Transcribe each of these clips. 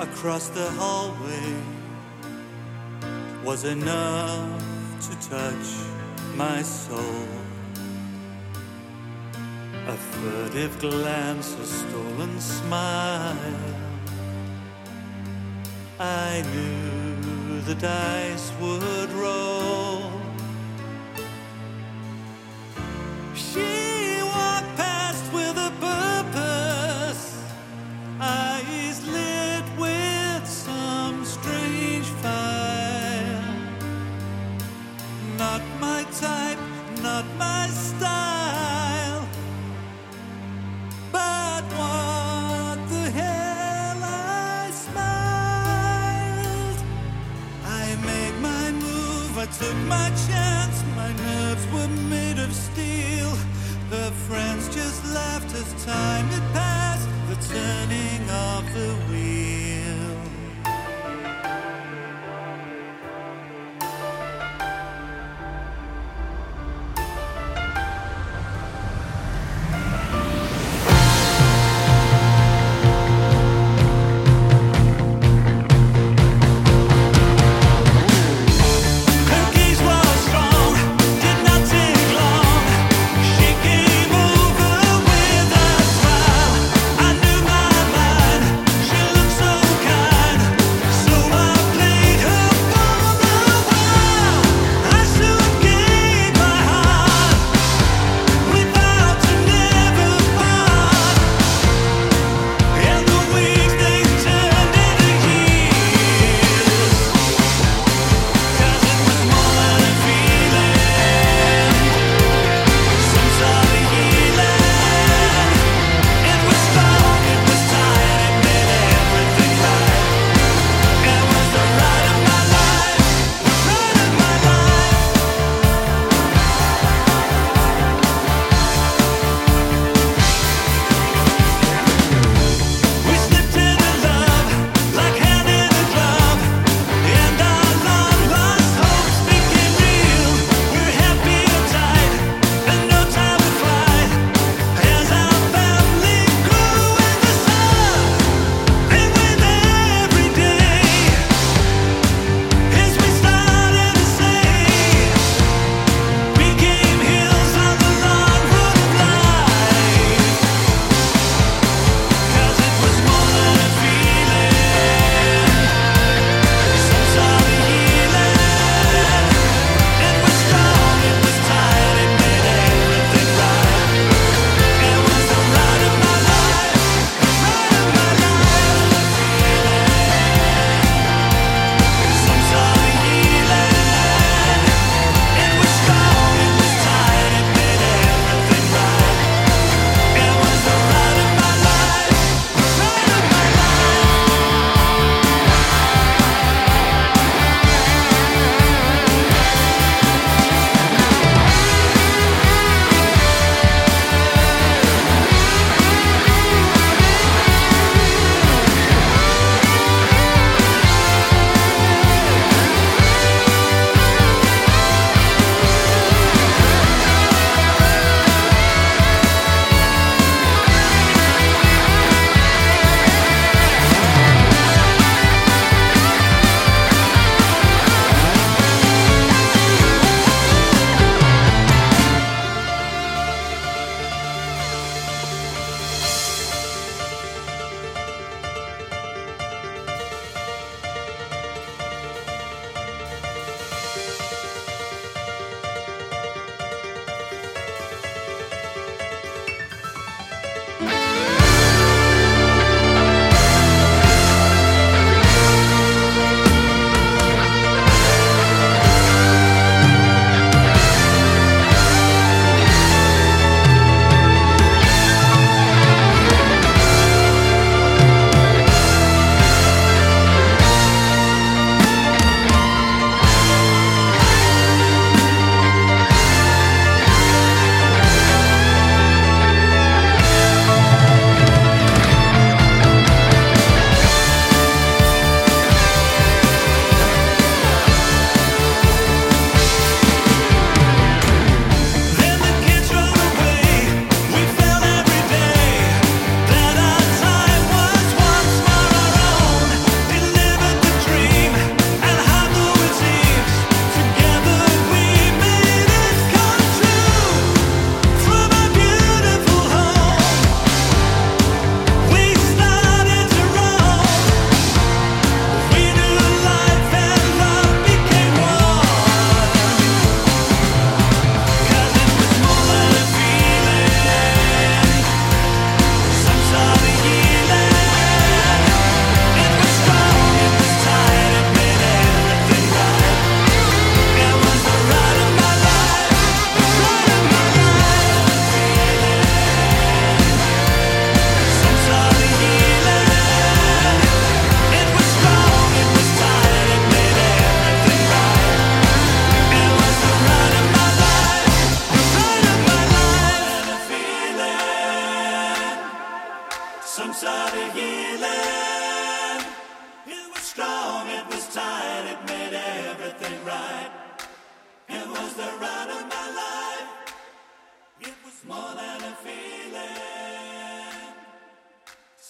across the hallway was enough to touch my soul. A furtive glance, a stolen smile. I knew the dice would roll. Not my type, not my style. But what the hell I smiled. I made my move, I took my chance. My nerves were made of steel. Her friends just laughed as time had passed. The turning of the wheel.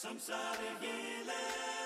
संसार ये ले